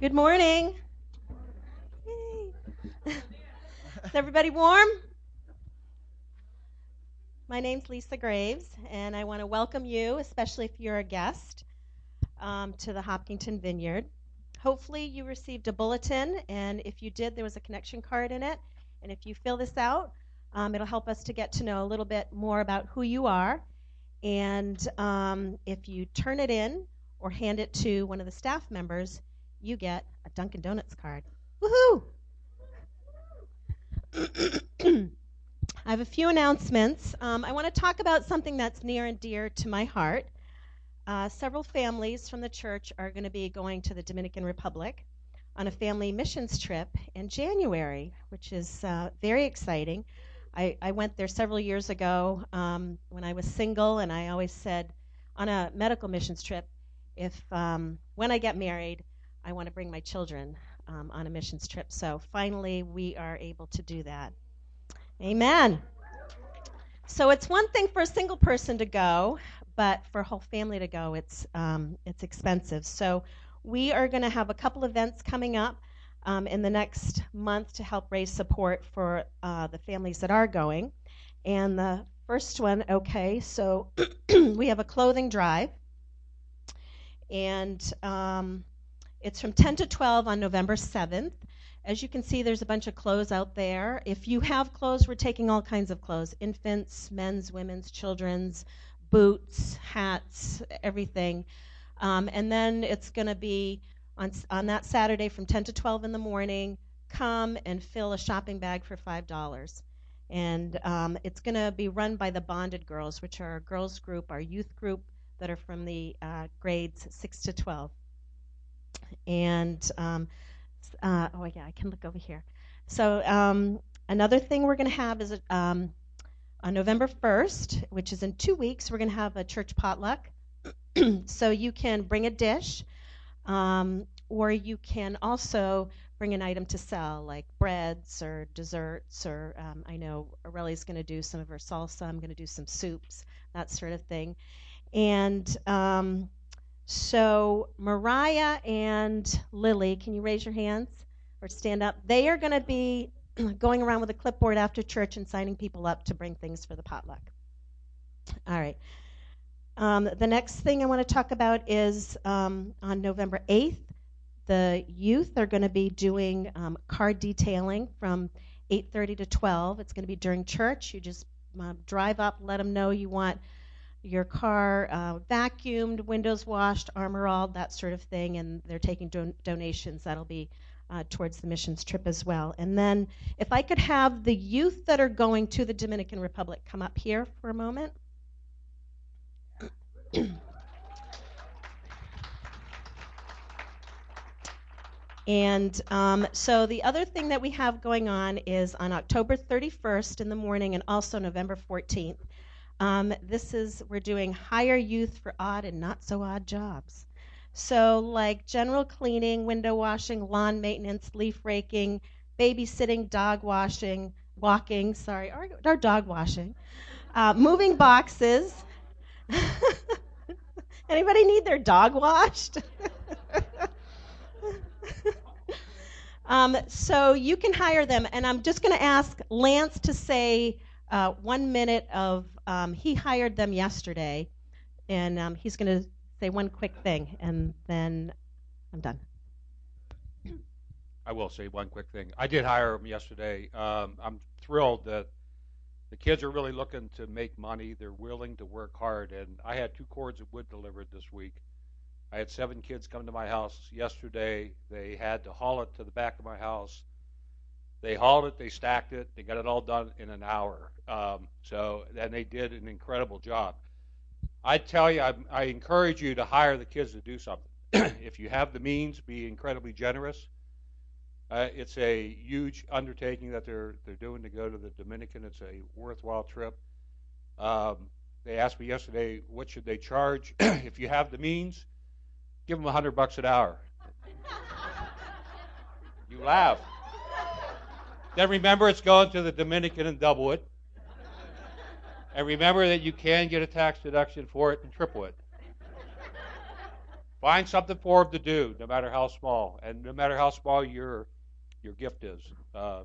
Good morning. Is everybody warm? My name's Lisa Graves, and I want to welcome you, especially if you're a guest, um, to the Hopkinton Vineyard. Hopefully, you received a bulletin, and if you did, there was a connection card in it. And if you fill this out, um, it'll help us to get to know a little bit more about who you are. And um, if you turn it in or hand it to one of the staff members, you get a Dunkin' Donuts card. Woohoo! I have a few announcements. Um, I want to talk about something that's near and dear to my heart. Uh, several families from the church are going to be going to the Dominican Republic on a family missions trip in January, which is uh, very exciting. I, I, went there several years ago um, when I was single, and I always said on a medical missions trip, if um, when I get married, I want to bring my children um, on a missions trip. So finally, we are able to do that. Amen. So it's one thing for a single person to go, but for a whole family to go, it's um, it's expensive. So we are going to have a couple events coming up um, in the next month to help raise support for uh, the families that are going. And the first one, okay, so we have a clothing drive, and um, it's from 10 to 12 on November 7th. As you can see, there's a bunch of clothes out there. If you have clothes, we're taking all kinds of clothes infants, men's, women's, children's, boots, hats, everything. Um, and then it's going to be on, on that Saturday from 10 to 12 in the morning. Come and fill a shopping bag for $5. And um, it's going to be run by the Bonded Girls, which are our girls group, our youth group that are from the uh, grades 6 to 12. And um, uh, oh yeah, I can look over here. So um, another thing we're going to have is um, on November 1st, which is in two weeks, we're going to have a church potluck. so you can bring a dish, um, or you can also bring an item to sell, like breads or desserts, or um, I know Aurelia's going to do some of her salsa. I'm going to do some soups, that sort of thing. And um, so Mariah and Lily, can you raise your hands or stand up? They are going to be going around with a clipboard after church and signing people up to bring things for the potluck. All right. Um, the next thing I want to talk about is um, on November 8th, the youth are going to be doing um, car detailing from 8:30 to 12. It's going to be during church. You just uh, drive up, let them know you want your car uh, vacuumed, windows washed, armor all, that sort of thing, and they're taking don- donations. That'll be uh, towards the missions trip as well. And then, if I could have the youth that are going to the Dominican Republic come up here for a moment. And um, so the other thing that we have going on is on October 31st in the morning and also November 14th, um, this is, we're doing hire youth for odd and not so odd jobs. So, like general cleaning, window washing, lawn maintenance, leaf raking, babysitting, dog washing, walking, sorry, or, or dog washing, uh, moving boxes. Anybody need their dog washed? um, so you can hire them, and I'm just going to ask Lance to say uh, one minute of um, he hired them yesterday, and um, he's going to say one quick thing, and then I'm done. I will say one quick thing. I did hire them yesterday. Um, I'm thrilled that the kids are really looking to make money. They're willing to work hard, and I had two cords of wood delivered this week. I had seven kids come to my house yesterday. They had to haul it to the back of my house they hauled it, they stacked it, they got it all done in an hour. Um, so, and they did an incredible job. I tell you, I, I encourage you to hire the kids to do something. if you have the means, be incredibly generous. Uh, it's a huge undertaking that they're they're doing to go to the Dominican. It's a worthwhile trip. Um, they asked me yesterday, what should they charge? if you have the means, give them a hundred bucks an hour. you laugh. Then remember it's going to the Dominican and double it. And remember that you can get a tax deduction for it and triple it. Find something for them to do, no matter how small, and no matter how small your your gift is. Uh,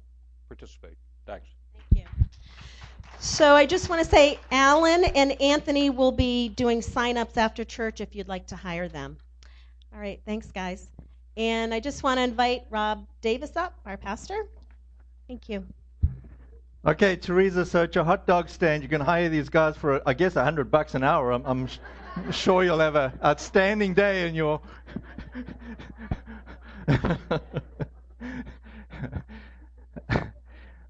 participate. Thanks. Thank you. So I just want to say, Alan and Anthony will be doing sign-ups after church if you'd like to hire them. All right, thanks, guys. And I just want to invite Rob Davis up, our pastor. Thank you. Okay, Teresa, so at your hot dog stand, you can hire these guys for, I guess, a hundred bucks an hour. I'm, I'm sure you'll have an outstanding day in your.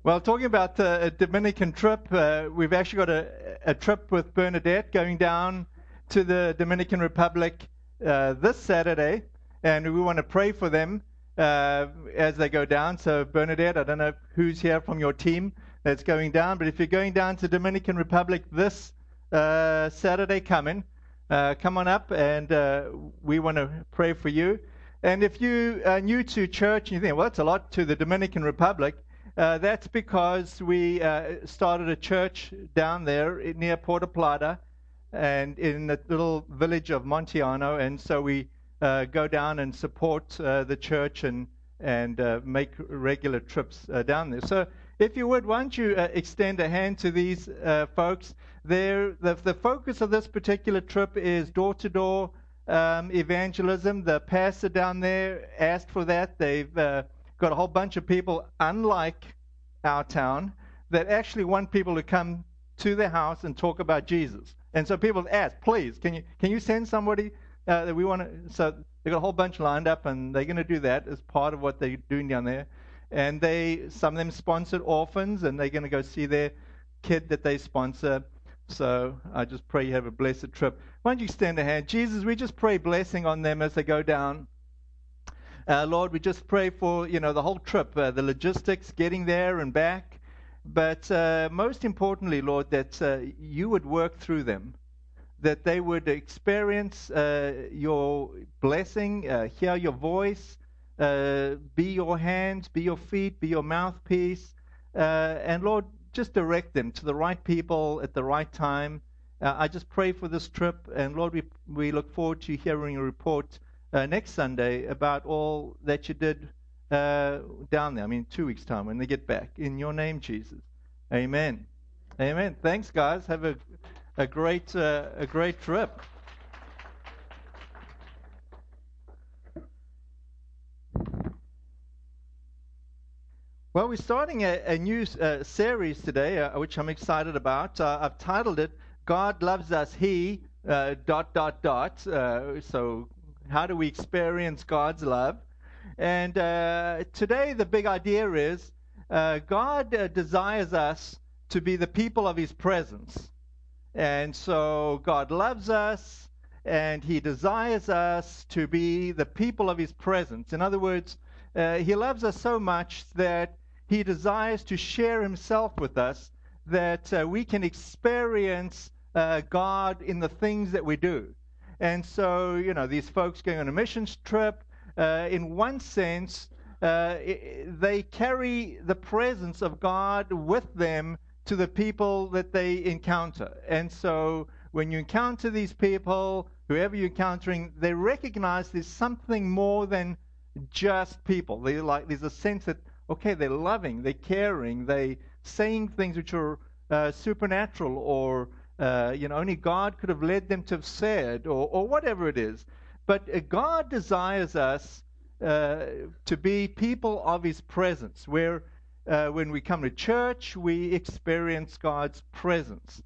well, talking about uh, a Dominican trip, uh, we've actually got a, a, trip with Bernadette going down to the Dominican Republic uh, this Saturday, and we want to pray for them uh, as they go down. So, Bernadette, I don't know who's here from your team that's going down. But if you're going down to Dominican Republic this uh, Saturday coming, uh, come on up and uh, we want to pray for you. And if you are new to church and you think, well, that's a lot to the Dominican Republic, uh, that's because we uh, started a church down there near Puerto Plata and in the little village of Montiano. And so we go down and support the church and, and make regular trips down there. So if you would, why don't you uh, extend a hand to these uh, folks? The, the focus of this particular trip is door to door evangelism. The pastor down there asked for that. They've uh, got a whole bunch of people, unlike our town, that actually want people to come to their house and talk about Jesus. And so people ask, please, can you, can you send somebody uh, we want to? So they've got a whole bunch lined up, and they're going to do that as part of what they're doing down there and they some of them sponsored orphans, and they're going to go see their kid that they sponsor. So I just pray you have a blessed trip. Why don't you extend a hand? Jesus, we just pray blessing on them as they go down. Uh, Lord, we just pray for you know the whole trip, uh, the logistics, getting there and back. But uh, most importantly, Lord, that uh, you would work through them, that they would experience uh, your blessing, uh, hear your voice, uh, be your hands, be your feet, be your mouthpiece. Uh, and Lord, just direct them to the right people at the right time. Uh, I just pray for this trip. And Lord, we, we look forward to hearing a report uh, next Sunday about all that you did down there. I mean, two weeks' time when they get back. In your name, Jesus. Amen. Amen. Thanks, guys. Have a, a great uh, a great trip. Well, we're starting a, a new uh, series today, uh, which I'm excited about. Uh, I've titled it "God Loves Us." He uh, dot dot dot. Uh, so, how do we experience God's love? And today, the big idea is God desires us to be the people of His presence, and so God loves us, and He desires us to be the people of His presence. In other words. He loves us so much that he desires to share Himself with us that uh, we can experience uh, God in the things that we do. And so, you know, these folks going on a missions trip, uh, in one sense, uh, they carry the presence of God with them to the people that they encounter. And so, when you encounter these people, whoever you're encountering, they recognize there's something more than just people. They like there's a sense that okay, they're loving, they're caring, they're saying things which are uh, supernatural or uh, you know only God could have led them to have said or, or whatever it is. But uh, God desires us uh, to be people of His presence, where uh, when we come to church, we experience God's presence.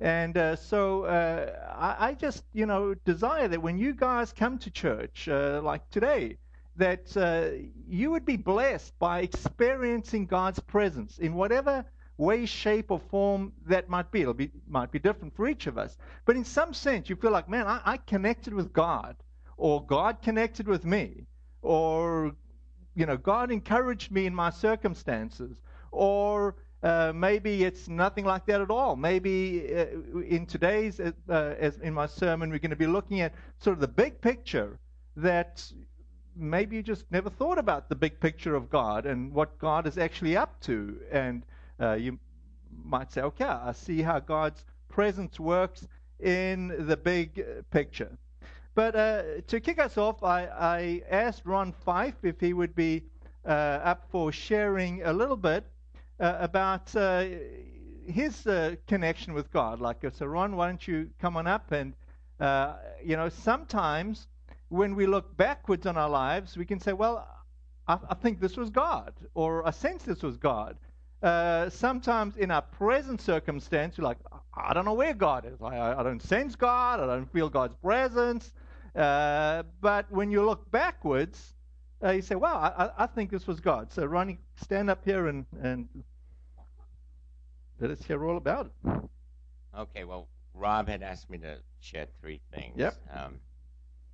And uh, so I, I, just, you know, desire that when you guys come to church, like today, that uh, you would be blessed by experiencing God's presence in whatever way, shape, or form that might be. It'll be might be different for each of us, but in some sense, you feel like, man, I, I connected with God, or God connected with me, or you know, God encouraged me in my circumstances, or uh, maybe it's nothing like that at all. Maybe uh, in today's, uh, as in my sermon, we're going to be looking at sort of the big picture that maybe you just never thought about the big picture of God and what God is actually up to. And uh, you might say, okay, I see how God's presence works in the big picture. But uh, to kick us off, I, I asked Ron Fife if he would be uh, up for sharing a little bit uh, about uh, his uh, connection with God. Like, so Ron, why don't you come on up? And, uh, you know, sometimes when we look backwards on our lives, we can say, well, I, I think this was God, or I sense this was God. Uh, sometimes in our present circumstance, you're like, I don't know where God is. I, I don't sense God. I don't feel God's presence. Uh, but when you look backwards, uh, you say, wow, I, I, think this was God. So, Ronnie, stand up here and, and let us hear all about it. Okay, well, Rob had asked me to share three things. Yep. Um,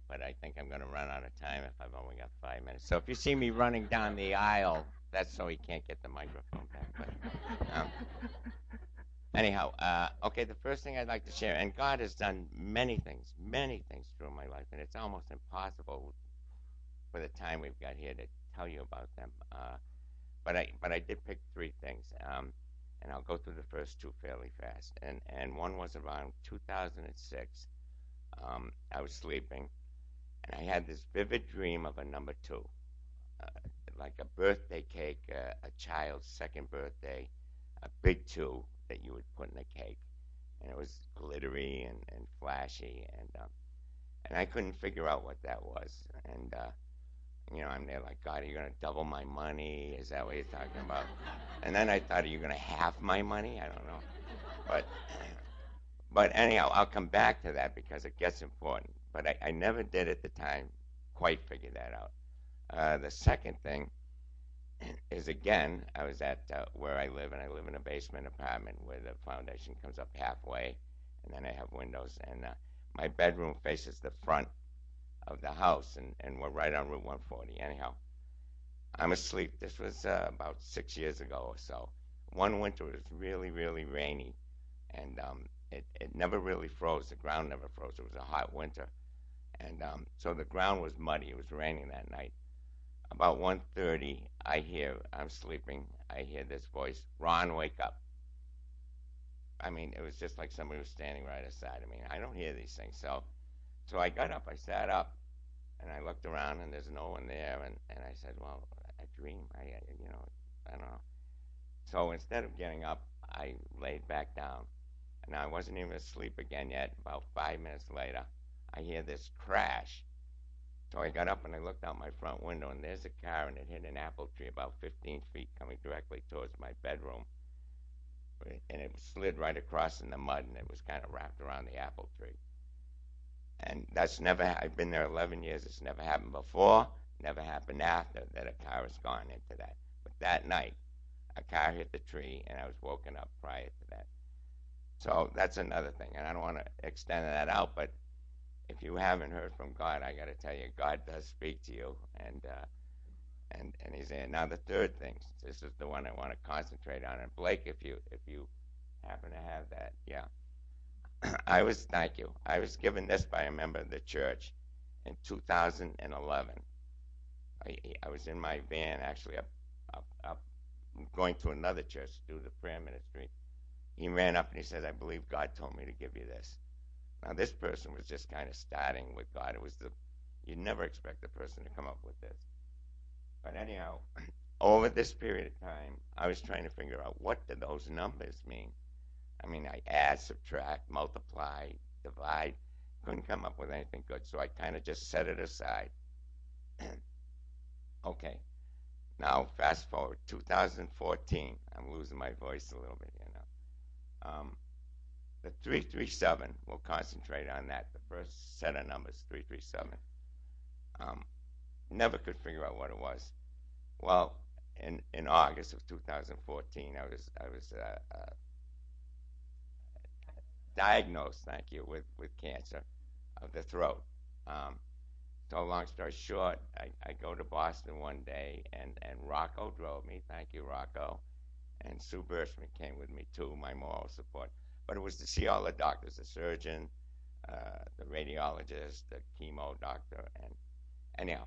but I think I'm going to run out of time if I've only got five minutes. So if you see me running down the aisle, that's so he can't get the microphone back. But, um, anyhow, uh, okay, the first thing I'd like to share, and God has done many things, many things through my life, and it's almost impossible for the time we've got here to tell you about them. Uh, but I, but I did pick three things. Um, and I'll go through the first two fairly fast. And and one was around 2006. Um, I was sleeping, and I had this vivid dream of a number two, uh, like a birthday cake, uh, a child's second birthday, a big two that you would put in a cake, and it was glittery and, and flashy, and uh, and I couldn't figure out what that was, and uh, you know, I'm there like, God, are you to double my money? Is that what you're talking about? And then I thought, are you to half my money? I don't know. But, but anyhow, I'll come back to that because it gets important. But I, I never did at the time quite figure that out. Uh, the second thing is again, I was at uh, where I live, and I live in a basement apartment where the foundation comes up halfway, and then I have windows, and uh, my bedroom faces the front of the house, and, and we're right on Route 140. Anyhow, I'm asleep. This was uh, about six years ago or so. One winter was really, really rainy, and um, it, it never really froze. The ground never froze. It was a hot winter, and um, so the ground was muddy. It was raining that night. About 1:30, I hear I'm sleeping. I hear this voice, "Ron, wake up." I mean, it was just like somebody was standing right aside of me. I don't hear these things, so so I got up. I sat up, and I looked around and there's no one there. And, and I said, well, a dream. I, uh, you know, I don't know. So instead of getting up, I laid back down. And I wasn't even asleep again yet. About five minutes later, I hear this crash. So I got up and I looked out my front window, and there's a car, and it hit an apple tree about 15 feet coming directly towards my bedroom. And it slid right across in the mud, and it was kind of wrapped around the apple tree and that's never. I've been there 11 years. It's never happened before. Never happened after that a car has gone into that. But that night, a car hit the tree, and I was woken up prior to that. So that's another thing, and I don't want to extend that out, but if you haven't heard from God, I got to tell you, God does speak to you, and uh, and and He's there. Now the third thing, this is the one I want to concentrate on, and Blake, if you if you happen to have that, yeah. I was, thank you. I was given this by a member of the church in 2011. I, I was in my van actually up, up, up, going to another church to do the prayer ministry. He ran up and he said, I believe God told me to give you this. Now, this person was just kind of starting with God. It was the, you'd never expect a person to come up with this. But anyhow, over this period of time, I was trying to figure out what do those numbers mean. I mean, I add, subtract, multiply, divide. Couldn't come up with anything good, so I kind of just set it aside. okay. Now, fast forward, 2014. I'm losing my voice a little bit you know. Um, the 337, we'll concentrate on that. The first set of numbers, 337. Um, never could figure out what it was. Well, in, in August of 2014, I was I was uh, uh, diagnosed, thank you, with, with cancer of the throat. Um, so long story short, I, I go to Boston one day, and, and Rocco drove me. Thank you, Rocco. And Sue Bershman came with me too, my moral support. But it was to see all the doctors, the surgeon, uh, the radiologist, the chemo doctor, and anyhow,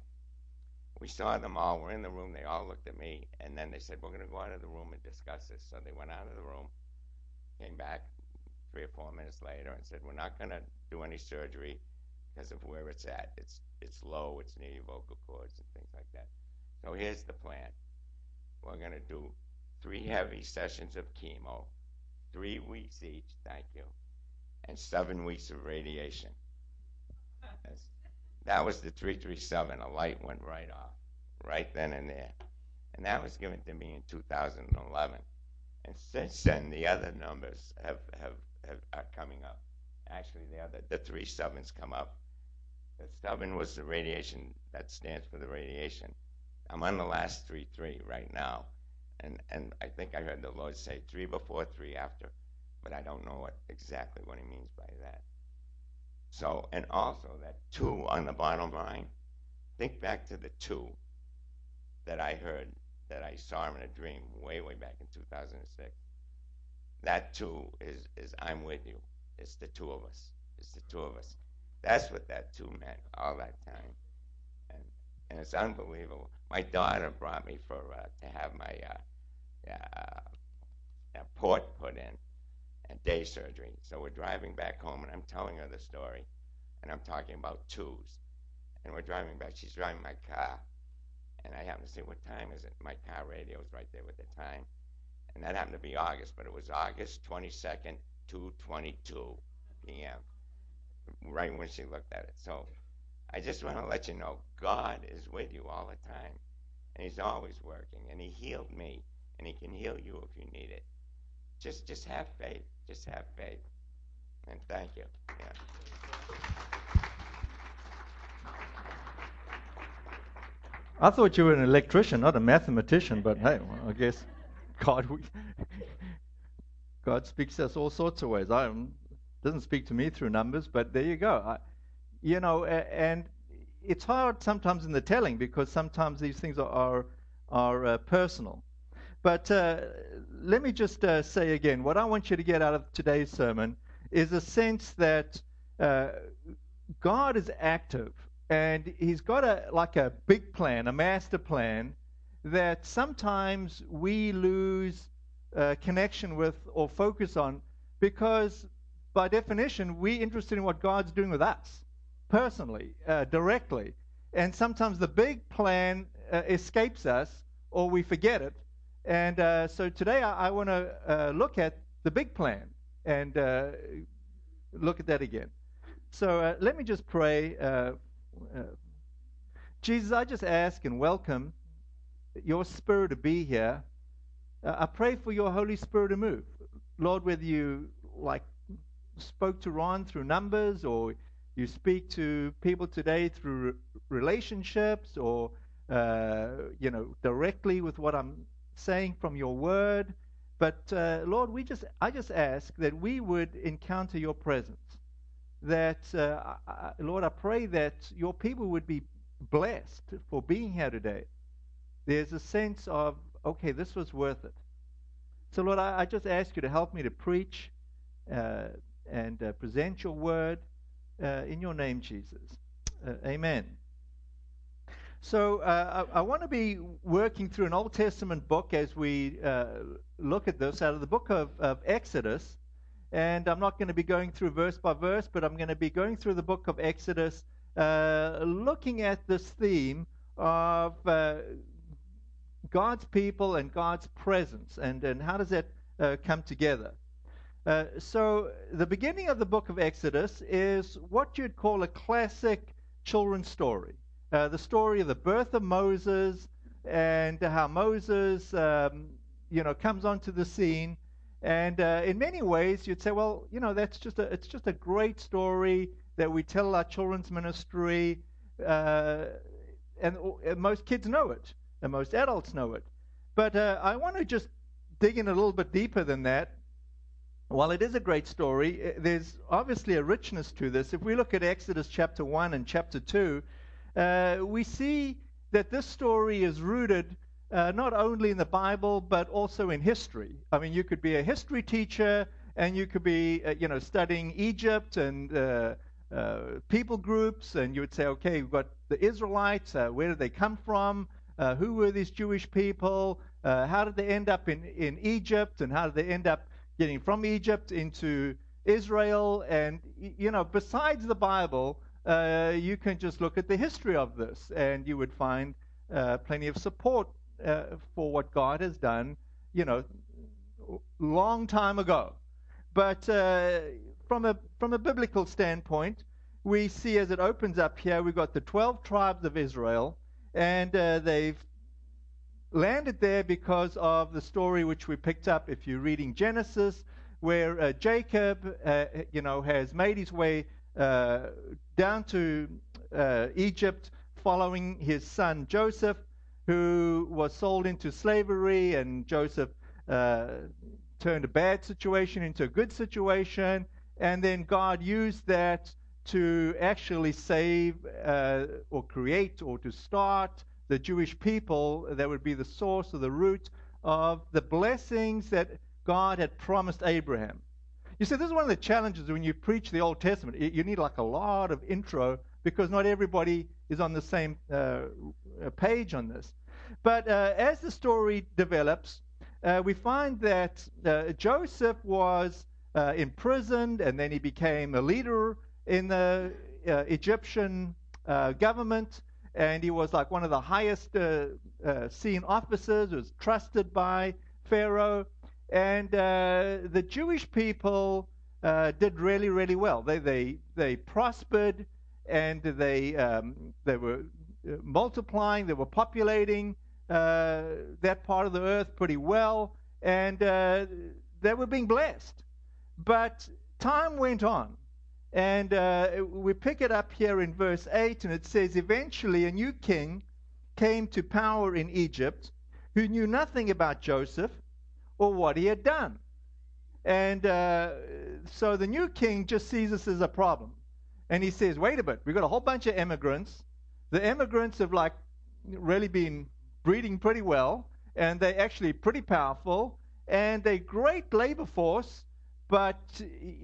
we saw them all. We're in the room. They all looked at me, and then they said, "We're going to go out of the room and discuss this." So they went out of the room, came back, three or four minutes later and said, We're not going to do any surgery. because of where it's at. It's it's low, it's near your vocal cords and things like that. So here's the plan. We're gonna do three heavy sessions of chemo, three weeks each, thank you, and seven weeks of radiation. That was the 337. A light went right off, right then and there. And that was given to me in 2011. And since then, the other numbers have, have, have are coming up. Actually, the other the three sevens come up. The seven was the radiation that stands for the radiation. I'm on the last three three right now, and and I think I heard the Lord say three before, three after, but I don't know what exactly what He means by that. So, and also that two on the bottom line. Think back to the two that I heard that I saw in a dream way, way back in 2006. That two is, is I'm with you. It's the two of us. It's the two of us. That's what that two meant all that time. And, and it's unbelievable. My daughter brought me for uh, to have my uh, uh, port put in and day surgery. So we're driving back home, and I'm telling her the story, and I'm talking about twos. And we're driving back. She's driving my car, and I happen to say, what time is it? My car radio is right there with the time. And that happened to be August, but it was August 22nd, 2.22 p.m., right when she looked at it. So I just want to let you know, God is with you all the time, and he's always working, and he healed me, and he can heal you if you need it. Just, just have faith. Just have faith. And thank you. Yeah. I thought you were an electrician, not a mathematician, but hey, well, I guess God, we, God speaks to us all sorts of ways. I doesn't speak to me through numbers, but there you go. I, you know, and it's hard sometimes in the telling because sometimes these things are are, are uh, personal. But uh, let me just uh, say again, what I want you to get out of today's sermon is a sense that uh, God is active and he's got a like a big plan, a master plan that sometimes we lose uh, connection with or focus on because by definition we're interested in what God's doing with us personally, uh, directly. And sometimes the big plan uh, escapes us or we forget it. And uh, so today I, I want to uh, look at the big plan and uh, look at that again. So let me just pray uh, Jesus, I just ask and welcome your Spirit to be here. Uh, I pray for your Holy Spirit to move. Lord, whether you like spoke to Ron through numbers or you speak to people today through relationships or uh, you know directly with what I'm saying from your word. But uh, Lord, we just I just ask that we would encounter your presence that, uh, I, Lord, I pray that your people would be blessed for being here today. There's a sense of, okay, this was worth it. So, Lord, I, I just ask you to help me to preach uh, and uh, present your word uh, in your name, Jesus. Uh, amen. So, uh, I, I want to be working through an Old Testament book as we look at this out of the book of, of Exodus. And I'm not going to be going through verse by verse, but I'm going to be going through the book of Exodus, uh, looking at this theme of uh, God's people and God's presence, and, and how does that uh, come together. Uh, so, the beginning of the book of Exodus is what you'd call a classic children's story. Uh, the story of the birth of Moses and how Moses, um, you know, comes onto the scene and uh, in many ways, you'd say, well, you know, that's just a, it's just a great story that we tell our children's ministry, uh, and, and, most kids know it, and most adults know it. But uh, I want to just dig in a little bit deeper than that. While it is a great story, uh, there's obviously a richness to this. If we look at Exodus chapter 1 and chapter 2, uh, we see that this story is rooted uh, not only in the Bible, but also in history. I mean, you could be a history teacher and you could be, uh, you know, studying Egypt and uh, uh people groups, and you would say, okay, we've got the Israelites, where did they come from? Who were these Jewish people? how did they end up in, in Egypt? And how did they end up getting from Egypt into Israel? And, you know, besides the Bible, uh, you can just look at the history of this, and you would find uh, plenty of support uh, for what God has done, you know, long time ago. But uh, from a from a biblical standpoint, we see as it opens up here, we've got the 12 tribes of Israel, and uh, they've landed there because of the story which we picked up if you're reading Genesis, where uh, Jacob, you know, has made his way down to uh, Egypt following his son Joseph, who was sold into slavery, and Joseph uh, turned a bad situation into a good situation, and then God used that to actually save uh, or create or to start the Jewish people that would be the source or the root of the blessings that God had promised Abraham. You see, this is one of the challenges when you preach the Old Testament. You need like a lot of intro because not everybody is on the same uh, page on this. But uh, as the story develops, uh, we find that uh, Joseph was uh, imprisoned and then he became a leader in the uh, Egyptian uh, government, and he was like one of the highest uh, uh seen officers, was trusted by Pharaoh, and uh, the Jewish people uh, did really, really well. They they they prospered, and they um, they were multiplying, they were populating that part of the earth pretty well, and they were being blessed. But time went on and uh, we pick it up here in verse 8, and it says, Eventually a new king came to power in Egypt who knew nothing about Joseph or what he had done. And uh, so the new king just sees this as a problem. And he says, Wait a bit, we've got a whole bunch of immigrants. The immigrants have like really been breeding pretty well, and they're actually pretty powerful, and they're great labor force but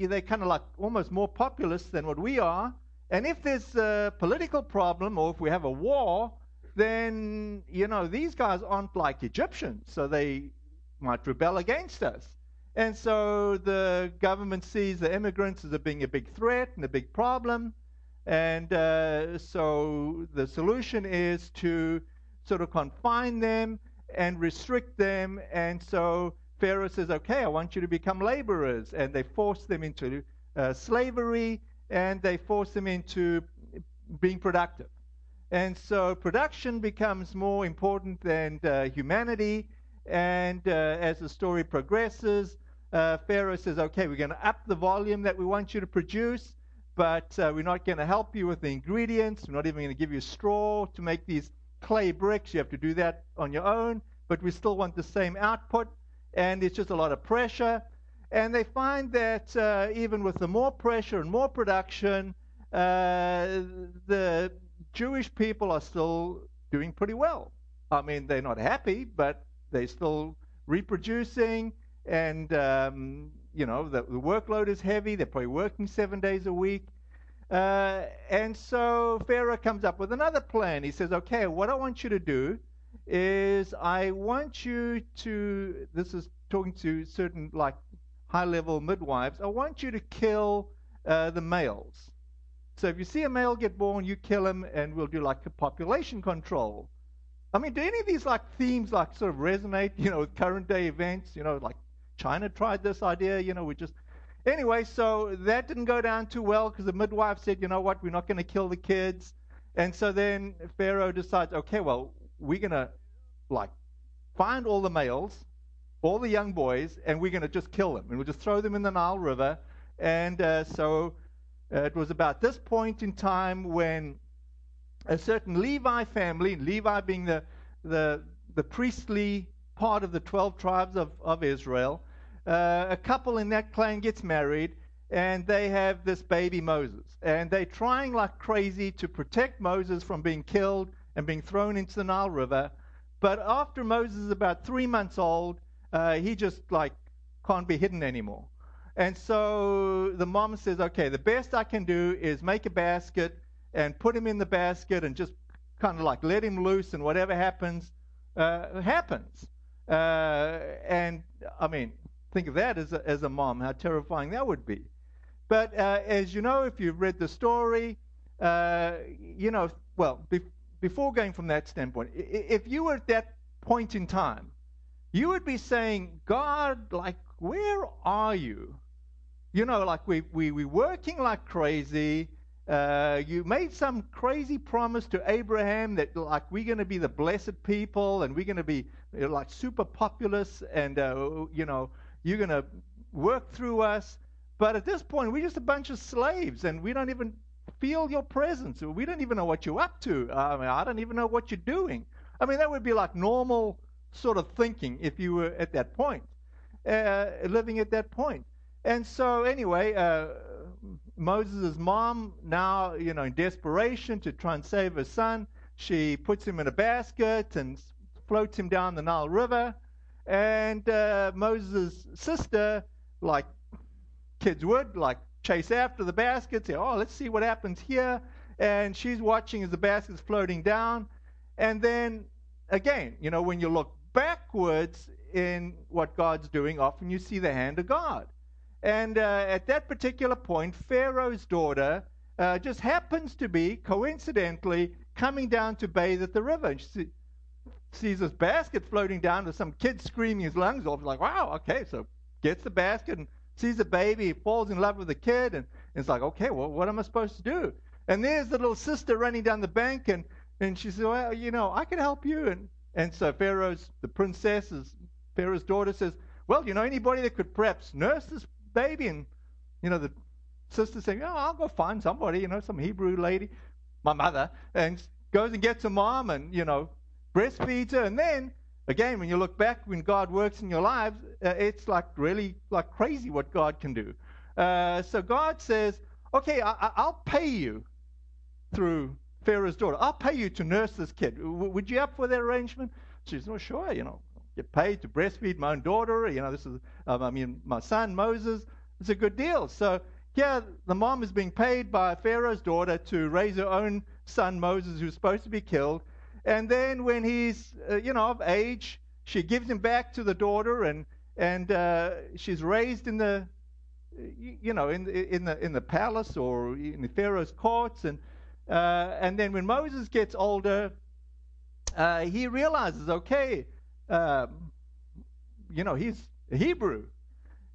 they're kind of like almost more populous than what we are. And if there's a political problem or if we have a war, then, you know, these guys aren't like Egyptians, so they might rebel against us. And so the government sees the immigrants as being a big threat and a big problem. And uh, so the solution is to sort of confine them and restrict them. And so Pharaoh says, okay, I want you to become laborers. And they force them into uh, slavery and they force them into being productive. And so production becomes more important than uh, humanity. And uh, as the story progresses, uh, Pharaoh says, okay, we're going to up the volume that we want you to produce, but uh, we're not going to help you with the ingredients. We're not even going to give you straw to make these clay bricks. You have to do that on your own, but we still want the same output and it's just a lot of pressure. And they find that uh, even with the more pressure and more production, uh, the Jewish people are still doing pretty well. I mean, they're not happy, but they're still reproducing, and um, you know the, the, workload is heavy. They're probably working seven days a week. Uh, and so Pharaoh comes up with another plan. He says, "Okay, what I want you to do is I want you to, this is talking to certain like high level midwives, I want you to kill uh, the males. So if you see a male get born, you kill him, and we'll do like a population control. I mean, do any of these like themes like sort of resonate, you know, with current day events? You know, like China tried this idea, you know, we just. Anyway, so that didn't go down too well because the midwife said, you know what, we're not going to kill the kids. And so then Pharaoh decides, okay, well, we're going to like find all the males, all the young boys, and we're going to just kill them. And we'll just throw them in the Nile River. And uh, so uh, it was about this point in time when a certain Levi family, Levi being the, the, the priestly part of the 12 tribes of, of Israel, uh, a couple in that clan gets married and they have this baby Moses. And they're trying like crazy to protect Moses from being killed and being thrown into the Nile River. But after Moses is about three months old, uh, he just like can't be hidden anymore. And so the mom says, okay, the best I can do is make a basket and put him in the basket and just kind of like let him loose and whatever happens, uh, happens. Uh, and I mean, think of that as a, as a mom, how terrifying that would be. But uh, as you know, if you've read the story, uh, you know, well, be, before going from that standpoint, if you were at that point in time, you would be saying, God, like, where are you? You know, like we we we working like crazy. Uh, you made some crazy promise to Abraham that like we're going to be the blessed people and we're going to be you know, like super populous and uh, you know you're going to work through us. But at this point, we're just a bunch of slaves and we don't even feel your presence. We don't even know what you're up to. I mean, I don't even know what you're doing. I mean, that would be like normal sort of thinking if you were at that point, uh, living at that point. And so, anyway, uh, Moses' mom, now, you know, in desperation to try and save her son, she puts him in a basket and floats him down the Nile River. And uh, Moses' sister, like kids would, like chase after the basket, say, oh, let's see what happens here. And she's watching as the basket's floating down. And then again, you know, when you look backwards in what God's doing, often you see the hand of God. And uh, at that particular point, Pharaoh's daughter uh, just happens to be, coincidentally, coming down to bathe at the river. And she see, sees this basket floating down with some kid screaming his lungs off. Like, wow, okay. So gets the basket and sees the baby, falls in love with the kid, and, and it's like, okay, well, what am I supposed to do? And there's the little sister running down the bank, and, and she says, well, you know, I can help you. And, and so Pharaoh's, the princess, is, Pharaoh's daughter says, well, you know, anybody that could perhaps nurse this baby? And, you know, the sister saying, oh, I'll go find somebody, you know, some Hebrew lady, my mother, and goes and gets a mom and, you know, breastfeeds her. And then Again, when you look back, when God works in your lives, uh, it's like really like crazy what God can do. Uh, so God says, okay, I, will pay you through Pharaoh's daughter. I'll pay you to nurse this kid. W- would you up for that arrangement? She's not sure, you know, get paid to breastfeed my own daughter. You know, this is, um, I mean, my son, Moses. It's a good deal. So here, the mom is being paid by Pharaoh's daughter to raise her own son, Moses, who's supposed to be killed. And then when he's, uh, you know, of age, she gives him back to the daughter, and and uh, she's raised in the, you know, in in the in the palace or in the Pharaoh's courts, and uh, and then when Moses gets older, uh, he realizes, okay, um, you know, he's Hebrew,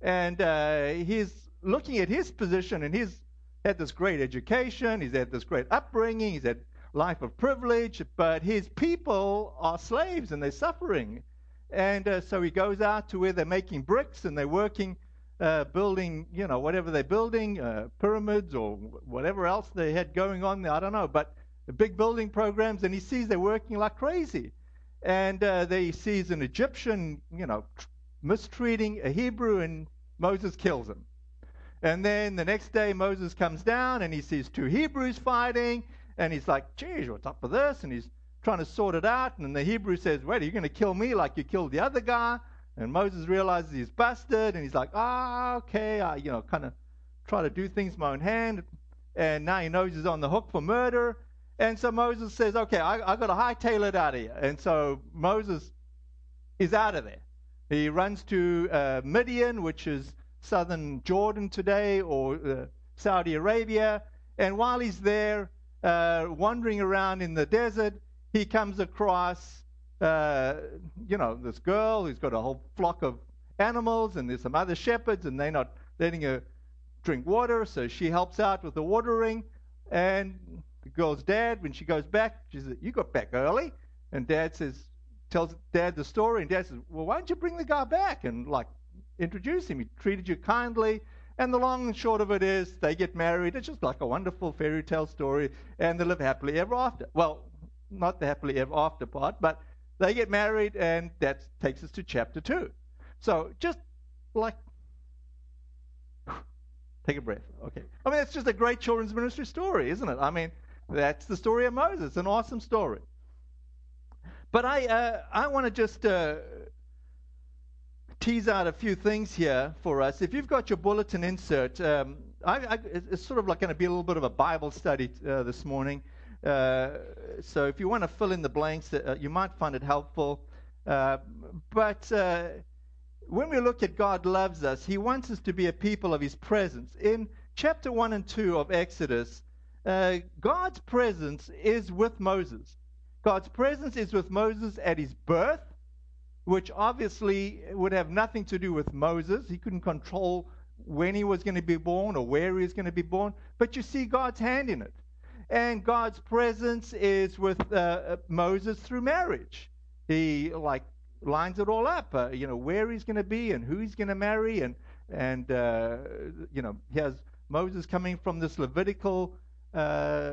and uh, he's looking at his position, and he's had this great education, he's had this great upbringing, he's had life of privilege, but his people are slaves and they're suffering. And uh, so he goes out to where they're making bricks and they're working, uh, building, you know, whatever they're building, uh, pyramids or whatever else they had going on there. I don't know, but big building programs. And he sees they're working like crazy. And uh, they he sees an Egyptian, you know, mistreating a Hebrew, and Moses kills him. And then the next day, Moses comes down and he sees two Hebrews fighting and he's like, geez, what's up with this? And he's trying to sort it out. And the Hebrew says, wait, are you going to kill me like you killed the other guy? And Moses realizes he's busted. And he's like, ah, oh, okay. I, you know, kind of try to do things my own hand. And now he knows he's on the hook for murder. And so Moses says, okay, I, I got to hightail it out of here. And so Moses is out of there. He runs to uh, Midian, which is southern Jordan today, or uh, Saudi Arabia. And while he's there, uh, wandering around in the desert, he comes across, uh, you know, this girl who's got a whole flock of animals, and there's some other shepherds, and they're not letting her drink water, so she helps out with the watering. And the girl's dad, when she goes back, she says, "You got back early," and dad says, tells dad the story, and dad says, "Well, why don't you bring the guy back and like introduce him? He treated you kindly." And the long and short of it is they get married. It's just like a wonderful fairy tale story, and they live happily ever after. Well, not the happily ever after part, but they get married, and that takes us to chapter 2. So just like, take a breath. Okay. I mean, it's just a great children's ministry story, isn't it? I mean, that's the story of Moses, an awesome story. But I, uh, I want to just uh, tease out a few things here for us. If you've got your bulletin insert, um, I, I, it's sort of like going to be a little bit of a Bible study uh, this morning. Uh, so if you want to fill in the blanks, uh, you might find it helpful. Uh, but when we look at God loves us, He wants us to be a people of His presence. In chapter 1 and 2 of Exodus, uh, God's presence is with Moses. God's presence is with Moses at his birth, which obviously would have nothing to do with Moses. He couldn't control when he was going to be born or where he was going to be born, but you see God's hand in it. And God's presence is with uh, uh Moses through marriage. He like lines it all up, uh, you know, where he's going to be and who he's going to marry, and and uh, you know, he has Moses coming from this Levitical uh,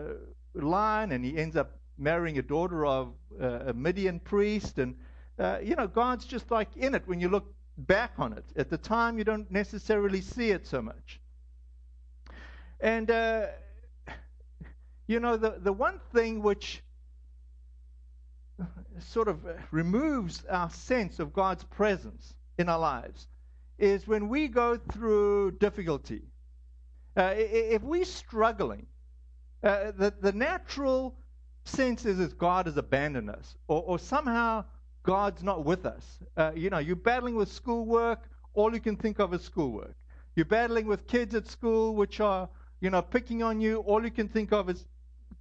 line, and he ends up marrying a daughter of uh, a Midian priest, and uh, you know, God's just like in it when you look back on it. At the time, you don't necessarily see it so much. And uh, you know, the the one thing which sort of removes our sense of God's presence in our lives is when we go through difficulty. Uh, if we're struggling, uh, the, the natural sense is, is God has abandoned us, or, or somehow God's not with us. Uh, you know, you're battling with schoolwork, all you can think of is schoolwork. You're battling with kids at school which are, you know, picking on you, all you can think of is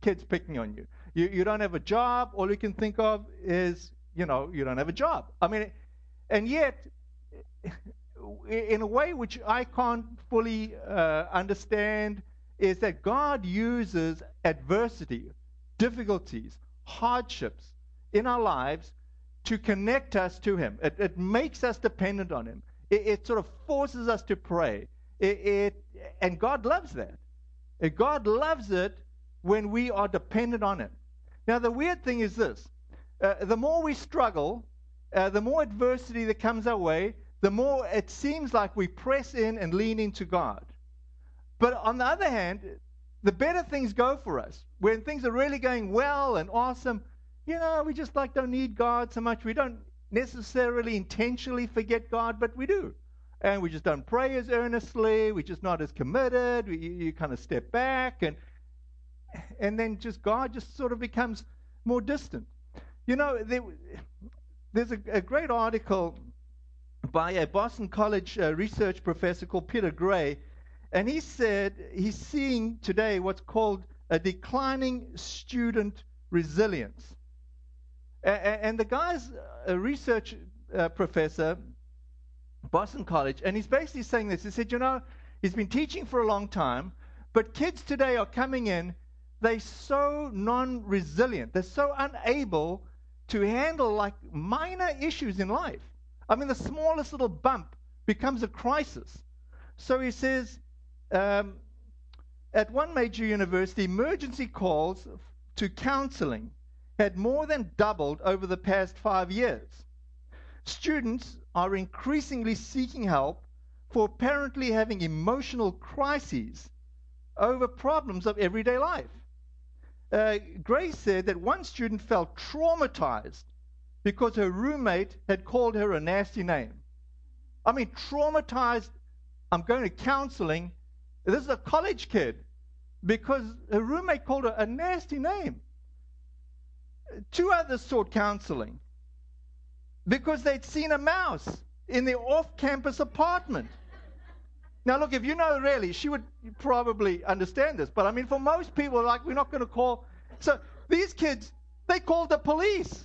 kids picking on you. You, you don't have a job, all you can think of is, you know, you don't have a job. I mean, and yet, in a way which I can't fully uh, understand, is that God uses adversity, difficulties, hardships in our lives to connect us to Him. It, it makes us dependent on Him. It, it, sort of forces us to pray. It, it and God loves that. God loves it when we are dependent on Him. Now, the weird thing is this uh, the more we struggle, uh, the more adversity that comes our way, the more it seems like we press in and lean into God. But on the other hand, the better things go for us. When things are really going well and awesome, you know, we just like don't need God so much. We don't necessarily intentionally forget God, but we do. And we just don't pray as earnestly. We're just not as committed. We, you, you kind of step back, and and then just God just sort of becomes more distant. You know, there, there's a, a great article by a Boston College uh, research professor called Peter Gray, and he said he's seeing today what's called a declining student resilience. And the guy's a research uh, professor, Boston College, and he's basically saying this. He said, you know, he's been teaching for a long time, but kids today are coming in, they're so non resilient, they're so unable to handle like minor issues in life. I mean, the smallest little bump becomes a crisis. So he says, um, at one major university, emergency calls to counseling had more than doubled over the past five years. Students are increasingly seeking help for apparently having emotional crises over problems of everyday life. Uh, Gray said that one student felt traumatized because her roommate had called her a nasty name. I mean, traumatized. I'm going to counseling. This is a college kid because her roommate called her a nasty name. Two others sought counseling because they'd seen a mouse in the off campus apartment. Now, look, if you know really, she would probably understand this. But I mean, for most people, like, we're not going to call. So these kids, they called the police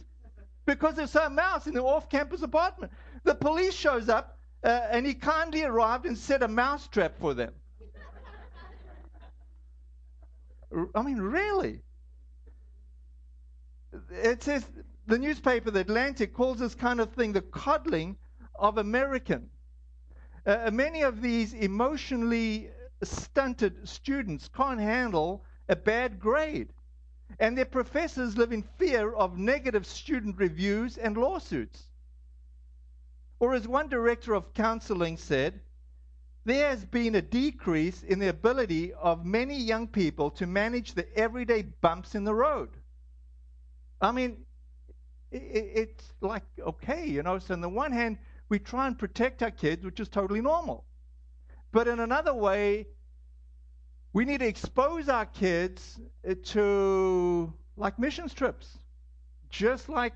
because there's a mouse in the off-campus apartment. The police shows up, uh, and he kindly arrived and set a mouse trap for them. I mean, really? It says the newspaper, The Atlantic, calls this kind of thing the coddling of American. Uh, many of these emotionally stunted students can't handle a bad grade and their professors live in fear of negative student reviews and lawsuits. Or, as one director of counseling said, there has been a decrease in the ability of many young people to manage the everyday bumps in the road. I mean, it's like, okay, you know, so on the one hand, we try and protect our kids, which is totally normal. But in another way, we need to expose our kids uh, to like missions trips, just like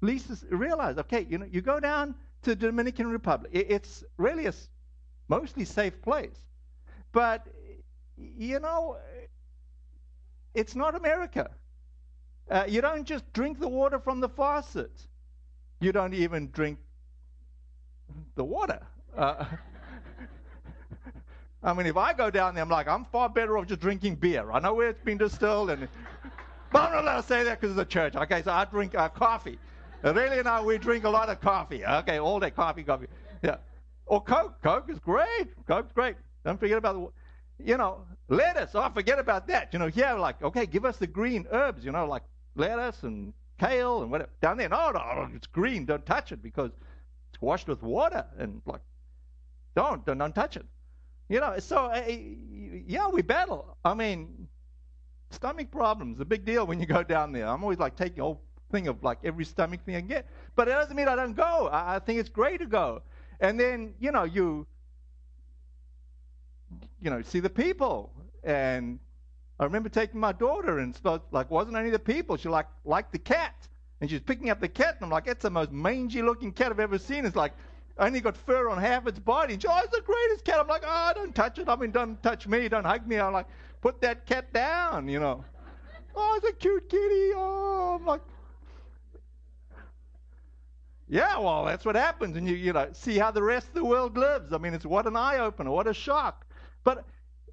Lisa realized. Okay, you know, you go down to Dominican Republic. It's really a mostly safe place, but you know, it's not America. Uh, you don't just drink the water from the faucet. You don't even drink the water. Uh, I mean, if I go down there, I'm like, I'm far better off just drinking beer. I know where it's been distilled, and but I'm not allowed to say that because it's a church. Okay, so I drink uh, coffee. Really, now we drink a lot of coffee. Okay, all that coffee, coffee. Yeah, or Coke. Coke is great. Coke's great. Don't forget about the you know, lettuce. Oh, forget about that. You know, here, like, okay, give us the green herbs, you know, like lettuce and kale and whatever. Down there, no, no, it's green. Don't touch it because it's washed with water. And, like, don't, don't, don't touch it. You know, so, uh, yeah, we battle. I mean, stomach problems, a big deal when you go down there. I'm always like taking a whole thing of like every stomach thing I get. But it doesn't mean I don't go. I, I think it's great to go. And then, you know, you you know, see the people. And I remember taking my daughter and spoke, like, wasn't any of the people. She like liked the cat. And she's picking up the cat, and I'm like, it's the most mangy looking cat I've ever seen. It's like, only got fur on half its body. And she, oh, it's the greatest cat. I'm like, oh, don't touch it. I mean, don't touch me. Don't hug me. I'm like, put that cat down, you know. Oh, it's a cute kitty. Oh, I'm like, yeah, well, that's what happens. And you, you know, see how the rest of the world lives. I mean, it's what an eye opener, what a shock. But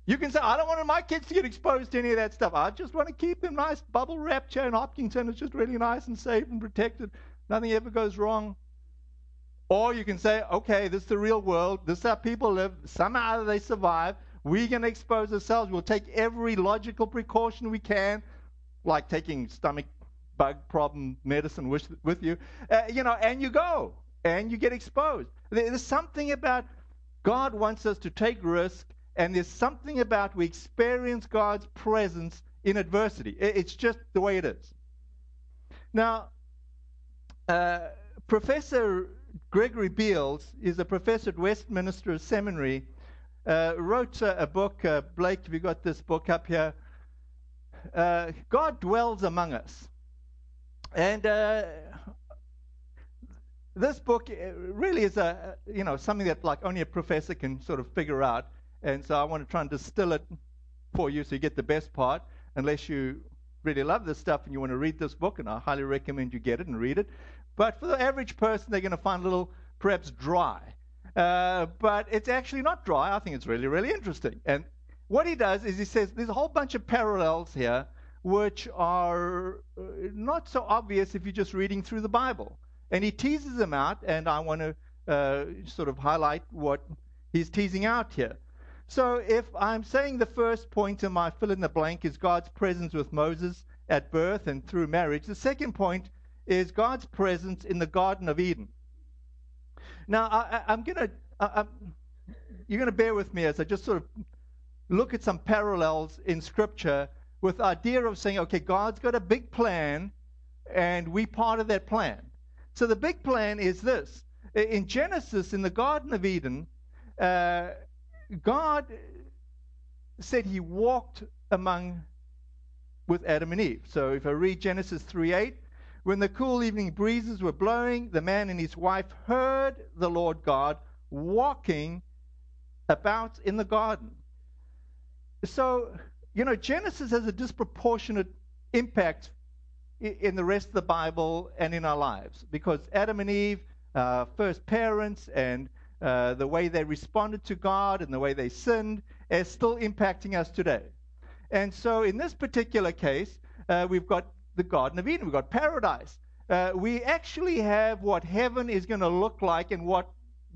you can say, I don't want my kids to get exposed to any of that stuff. I just want to keep them nice, bubble wrapped. Joan Hopkinton is just really nice and safe and protected. Nothing ever goes wrong. Or you can say, okay, this is the real world. This is how people live. Somehow they survive. We're going to expose ourselves. We'll take every logical precaution we can, like taking stomach bug problem medicine with, with you, uh, you know, and you go and you get exposed. There's something about God wants us to take risk and there's something about we experience God's presence in adversity. It's just the way it is. Now, uh, Professor Gregory Beals is a professor at Westminster Seminary. Uh, wrote uh, a book. Uh, Blake, have you got this book up here? Uh, God dwells among us, and uh, this book really is a you know something that like only a professor can sort of figure out. And so I want to try and distill it for you so you get the best part, unless you really love this stuff and you want to read this book, and I highly recommend you get it and read it. But for the average person, they're going to find a little perhaps dry. Uh, but it's actually not dry. I think it's really, really interesting. And what he does is he says there's a whole bunch of parallels here which are uh, not so obvious if you're just reading through the Bible. And he teases them out, and I want to uh, sort of highlight what he's teasing out here. So if I'm saying the first point in my fill in the blank is God's presence with Moses at birth and through marriage, the second point is God's presence in the Garden of Eden. Now, I, am going to, you're going to bear with me as I just sort of look at some parallels in Scripture with the idea of saying, okay, God's got a big plan, and we part of that plan. So the big plan is this. In Genesis, in the Garden of Eden, uh, God said he walked among with Adam and Eve. So if I read Genesis 3:8, when the cool evening breezes were blowing, the man and his wife heard the Lord God walking about in the garden. So, you know, Genesis has a disproportionate impact in the rest of the Bible and in our lives because Adam and Eve, uh, first parents, and uh, the way they responded to God and the way they sinned is still impacting us today. And so, in this particular case, uh, we've got the Garden of Eden, we've got paradise. Uh, we actually have what heaven is going to look like and what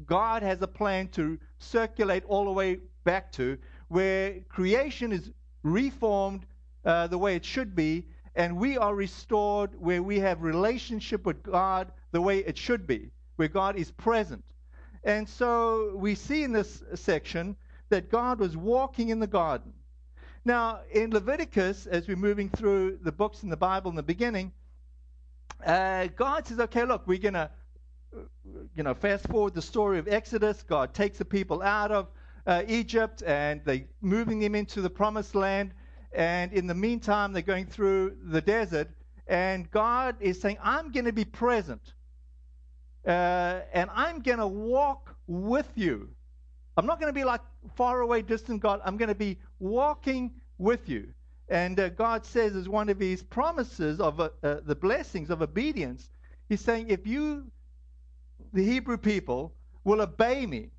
God has a plan to circulate all the way back to, where creation is reformed uh, the way it should be, and we are restored where we have relationship with God the way it should be, where God is present. And so we see in this section that God was walking in the garden. Now, in Leviticus, as we're moving through the books in the Bible in the beginning, uh, God says, okay, look, we're going to, you know, fast forward the story of Exodus. God takes the people out of uh, Egypt and they're moving them into the promised land. And in the meantime, they're going through the desert. And God is saying, I'm going to be present uh, and I'm going to walk with you. I'm not going to be like far away, distant God. I'm going to be walking with you. And uh, God says, as one of His promises of uh, uh, the blessings of obedience, He's saying, if you, the Hebrew people, will obey me,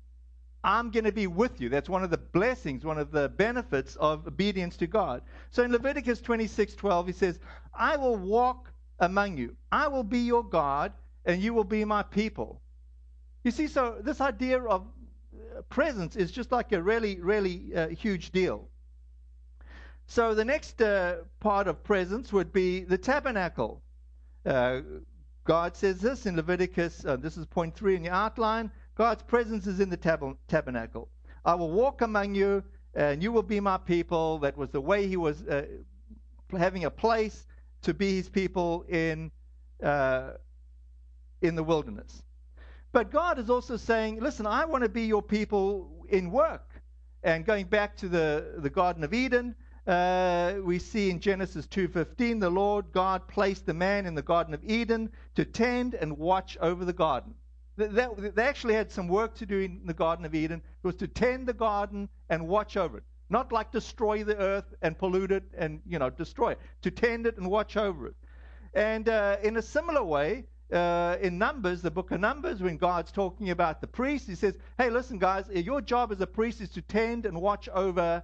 I'm going to be with you. That's one of the blessings, one of the benefits of obedience to God. So in Leviticus 26:12, He says, I will walk among you, I will be your God, and you will be my people. You see, so this idea of uh, presence is just like a really, really uh, huge deal. So the next uh, part of presence would be the tabernacle. Uh, God says this in Leviticus, uh, this is point three in your outline. God's presence is in the tab- tabernacle. I will walk among you, and you will be my people. That was the way he was uh, having a place to be his people in, in the wilderness. But God is also saying, listen, I want to be your people in work. And going back to the, the Garden of Eden, uh, we see in Genesis 2:15 the Lord God placed the man in the Garden of Eden to tend and watch over the garden. They, actually had some work to do in the Garden of Eden. It was to tend the garden and watch over it, not like destroy the earth and pollute it and you know destroy it. To tend it and watch over it. And uh, in a similar way, uh, in Numbers, the book of Numbers, when God's talking about the priests, he says, Hey, listen, guys, your job as a priest is to tend and watch over,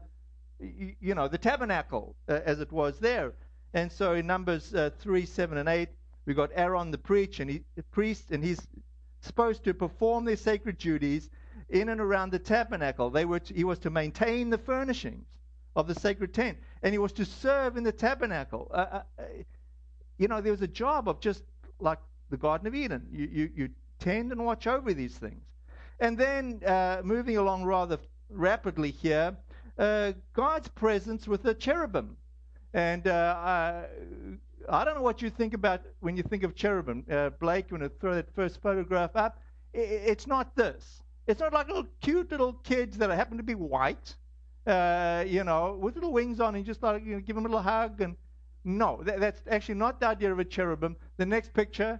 you know, the tabernacle uh, as it was there. And so in Numbers uh, 3, 7, and 8, we got Aaron the preach and he, the priest, and he's supposed to perform their sacred duties in and around the tabernacle. They were to, he was to maintain the furnishings of the sacred tent, and he was to serve in the tabernacle. Uh, uh, uh you know, there was a job of just like the Garden of Eden. You, you, you tend and watch over these things. And then, uh, moving along rather rapidly here, uh, God's presence with the cherubim. And uh, I, I, don't know what you think about when you think of cherubim. Uh, Blake, you throw that first photograph up, it, it's not this. It's not like little cute little kids that happen to be white, uh, you know, with little wings on, and just like you know, give them a little hug. And no, that, that's actually not the idea of a cherubim. The next picture,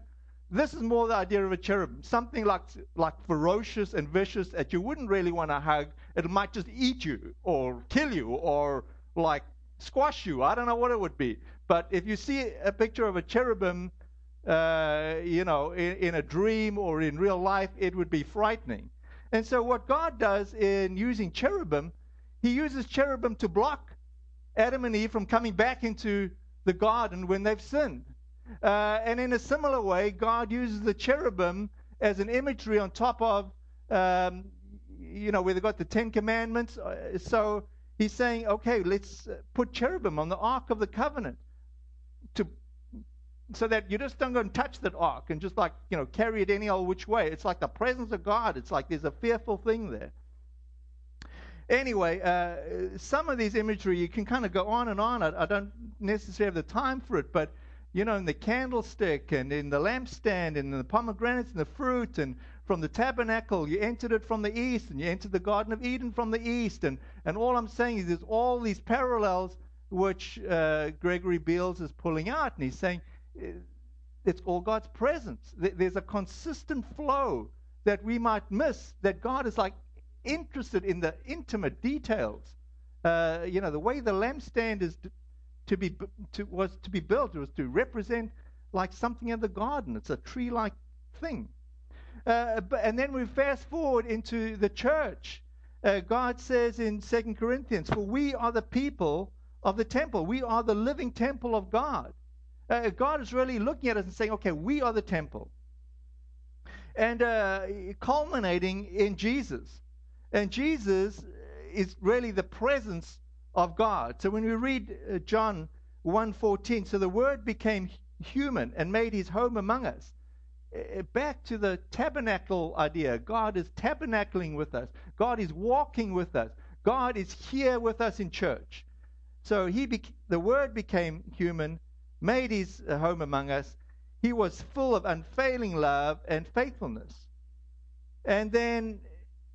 this is more the idea of a cherubim, something like, like ferocious and vicious that you wouldn't really want to hug. It might just eat you or kill you or like squash you. I don't know what it would be. But if you see a picture of a cherubim, uh, you know, in, in a dream or in real life, it would be frightening. And so what God does in using cherubim, he uses cherubim to block Adam and Eve from coming back into the garden when they've sinned. Uh, and in a similar way, God uses the cherubim as an imagery on top of, um, you know, where they've got the Ten Commandments. Uh, so he's saying, okay, let's uh, put cherubim on the Ark of the Covenant to so that you just don't go and touch that ark and just like you know carry it any old which way. It's like the presence of God. It's like there's a fearful thing there. Anyway, uh, some of these imagery you can kind of go on and on. I, I, don't necessarily have the time for it, but you know, in the candlestick and in the lampstand and in the pomegranates and the fruit and from the tabernacle, you entered it from the east and you entered the Garden of Eden from the east. And, and all I'm saying is there's all these parallels which uh, Gregory Beals is pulling out. And he's saying uh, it's all God's presence. There's a consistent flow that we might miss, that God is like interested in the intimate details. Uh, you know, the way the lampstand is to be to, was to be built. Was to represent like something in the garden. It's a tree-like thing. Uh, but, and then we fast forward into the church. Uh, God says in Second Corinthians, "For we are the people of the temple. We are the living temple of God." Uh, God is really looking at us and saying, "Okay, we are the temple." And uh, culminating in Jesus, and Jesus is really the presence of God. So when we read uh, John 1:14, so the word became human and made his home among us. Uh, back to the tabernacle idea. God is tabernacling with us. God is walking with us. God is here with us in church. So he bec- the word became human, made his uh, home among us. He was full of unfailing love and faithfulness. And then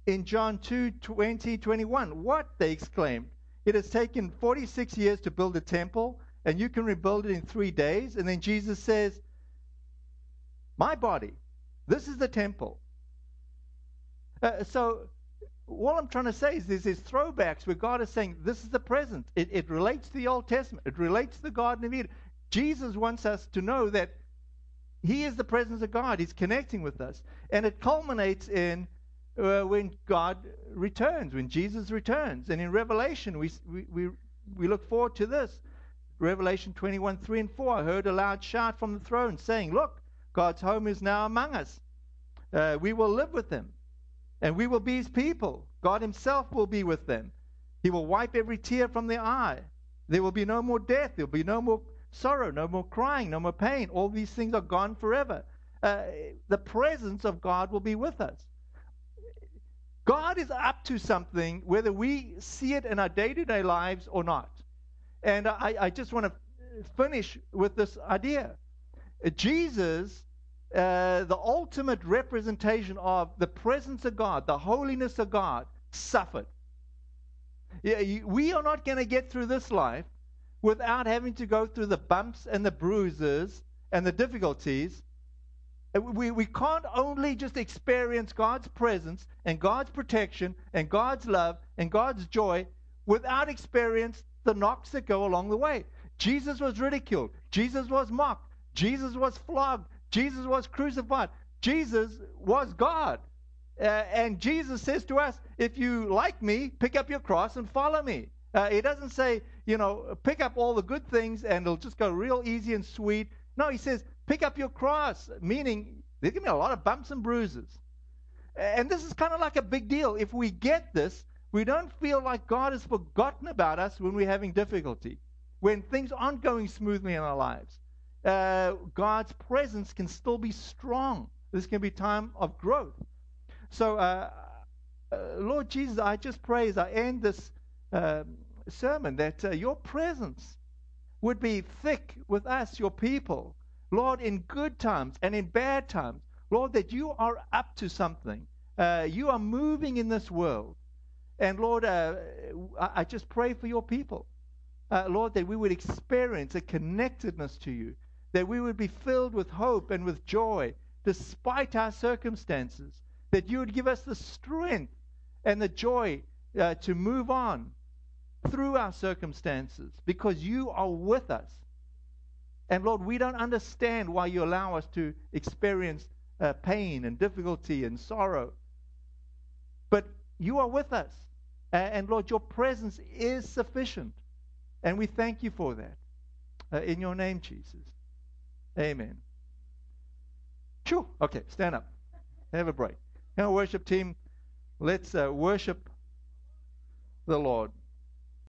in John 2 20, 21, what they exclaimed, it has taken 46 years to build a temple, and you can rebuild it in three days. And then Jesus says, My body, this is the temple. Uh, so all I'm trying to say is there's these throwbacks where God is saying this is the present. It, it relates to the Old Testament. It relates to the Garden of Eden. Jesus wants us to know that He is the presence of God. He's connecting with us, and it culminates in uh, when God returns, when Jesus returns, and in Revelation we we we, we look forward to this. Revelation 21, 3 and 4. I heard a loud shout from the throne saying, Look, God's home is now among us. Uh, we will live with him, and we will be his people. God himself will be with them. He will wipe every tear from their eye. There will be no more death. There will be no more sorrow, no more crying, no more pain. All these things are gone forever. Uh, the presence of God will be with us. God is up to something, whether we see it in our day to day lives or not. And I, I just want to finish with this idea. Jesus, uh, the ultimate representation of the presence of God, the holiness of God, suffered. We are not going to get through this life without having to go through the bumps and the bruises and the difficulties. We, we can't only just experience God's presence and God's protection and God's love and God's joy without experience the knocks that go along the way. Jesus was ridiculed. Jesus was mocked. Jesus was flogged. Jesus was crucified. Jesus was God. Uh, and Jesus says to us, if you like me, pick up your cross and follow me. Uh, he doesn't say, you know, pick up all the good things and it'll just go real easy and sweet. No, he says, pick up your cross, meaning there's going to be a lot of bumps and bruises. And this is kind of like a big deal. If we get this, we don't feel like God has forgotten about us when we're having difficulty, when things aren't going smoothly in our lives. Uh, God's presence can still be strong. This can be time of growth. So, uh, uh, Lord Jesus, I just pray as I end this um, sermon that uh, your presence would be thick with us, your people. Lord, in good times and in bad times. Lord, that you are up to something. Uh, you are moving in this world. And Lord, uh, I just pray for your people. Uh, Lord, that we would experience a connectedness to you, that we would be filled with hope and with joy despite our circumstances, that you would give us the strength and the joy uh, to move on through our circumstances because you are with us. And Lord, we don't understand why you allow us to experience uh, pain and difficulty and sorrow. But you are with us. And Lord, your presence is sufficient. And we thank you for that. Uh, in your name, Jesus. Amen. Sure. Okay, stand up. Have a break. Now, worship team, let's uh, worship the Lord.